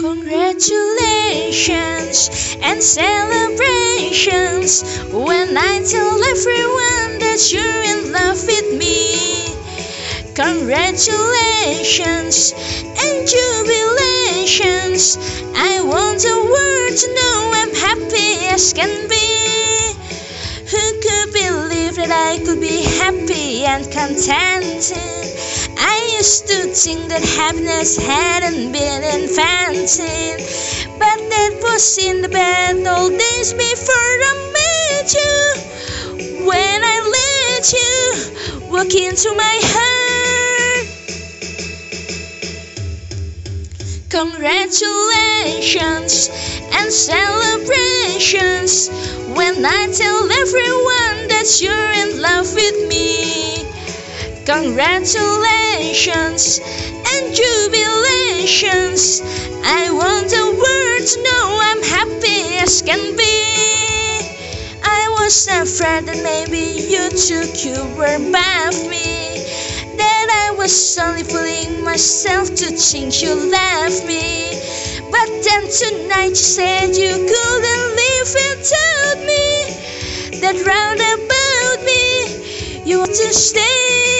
Congratulations and celebrations when I tell everyone that you're in love with me. Congratulations and jubilations. I want the world to know I'm happy as can be. Who could believe that I could be happy and contented? I used to think that happiness hadn't been invented, but that was in the bad old days before I met you. When I let you walk into my heart. Congratulations and celebrations when I tell everyone that you're in love with me. Congratulations and jubilations. I want the world to know I'm happy as can be. I was afraid that maybe you took you were above me. That I was only fooling myself to think you left me. But then tonight you said you couldn't live without me. That round about me, you want to stay.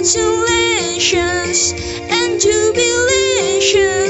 congratulations and jubilations.